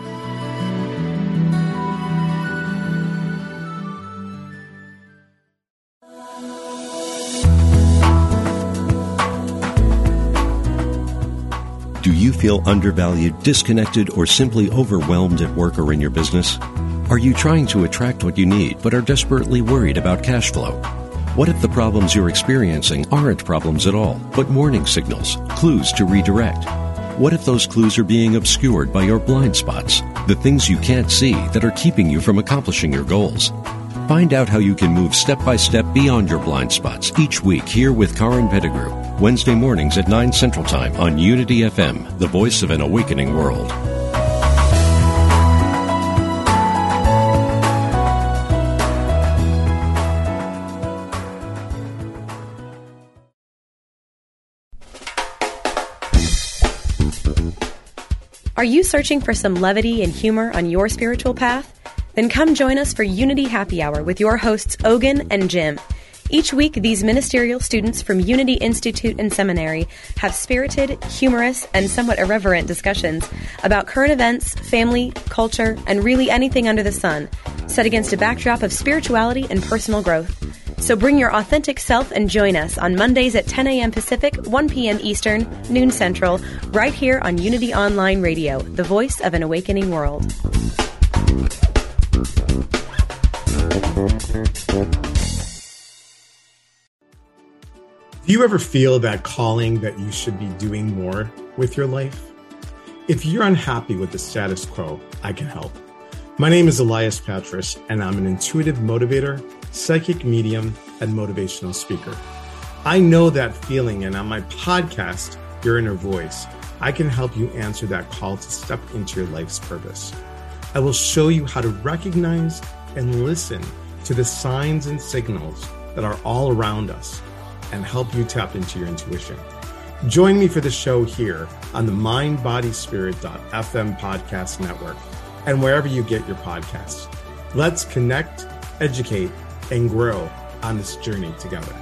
Feel undervalued, disconnected, or simply overwhelmed at work or in your business? Are you trying to attract what you need but are desperately worried about cash flow? What if the problems you're experiencing aren't problems at all, but warning signals, clues to redirect? What if those clues are being obscured by your blind spots, the things you can't see that are keeping you from accomplishing your goals? Find out how you can move step by step beyond your blind spots each week here with Karin Pettigrew, Wednesday mornings at 9 Central Time on Unity FM, the voice of an awakening world. Are you searching for some levity and humor on your spiritual path? Then come join us for Unity Happy Hour with your hosts Ogan and Jim. Each week, these ministerial students from Unity Institute and Seminary have spirited, humorous, and somewhat irreverent discussions about current events, family, culture, and really anything under the sun. set against a backdrop of spirituality and personal growth. So bring your authentic self and join us on Mondays at 10 a.m. Pacific, 1 p.m. Eastern, noon Central, right here on Unity Online Radio, the voice of an awakening world. Do you ever feel that calling that you should be doing more with your life? If you're unhappy with the status quo, I can help. My name is Elias Patras, and I'm an intuitive motivator, psychic medium, and motivational speaker. I know that feeling, and on my podcast, Your Inner Voice, I can help you answer that call to step into your life's purpose. I will show you how to recognize and listen to the signs and signals that are all around us and help you tap into your intuition. Join me for the show here on the mindbodyspirit.fm podcast network and wherever you get your podcasts. Let's connect, educate, and grow on this journey together.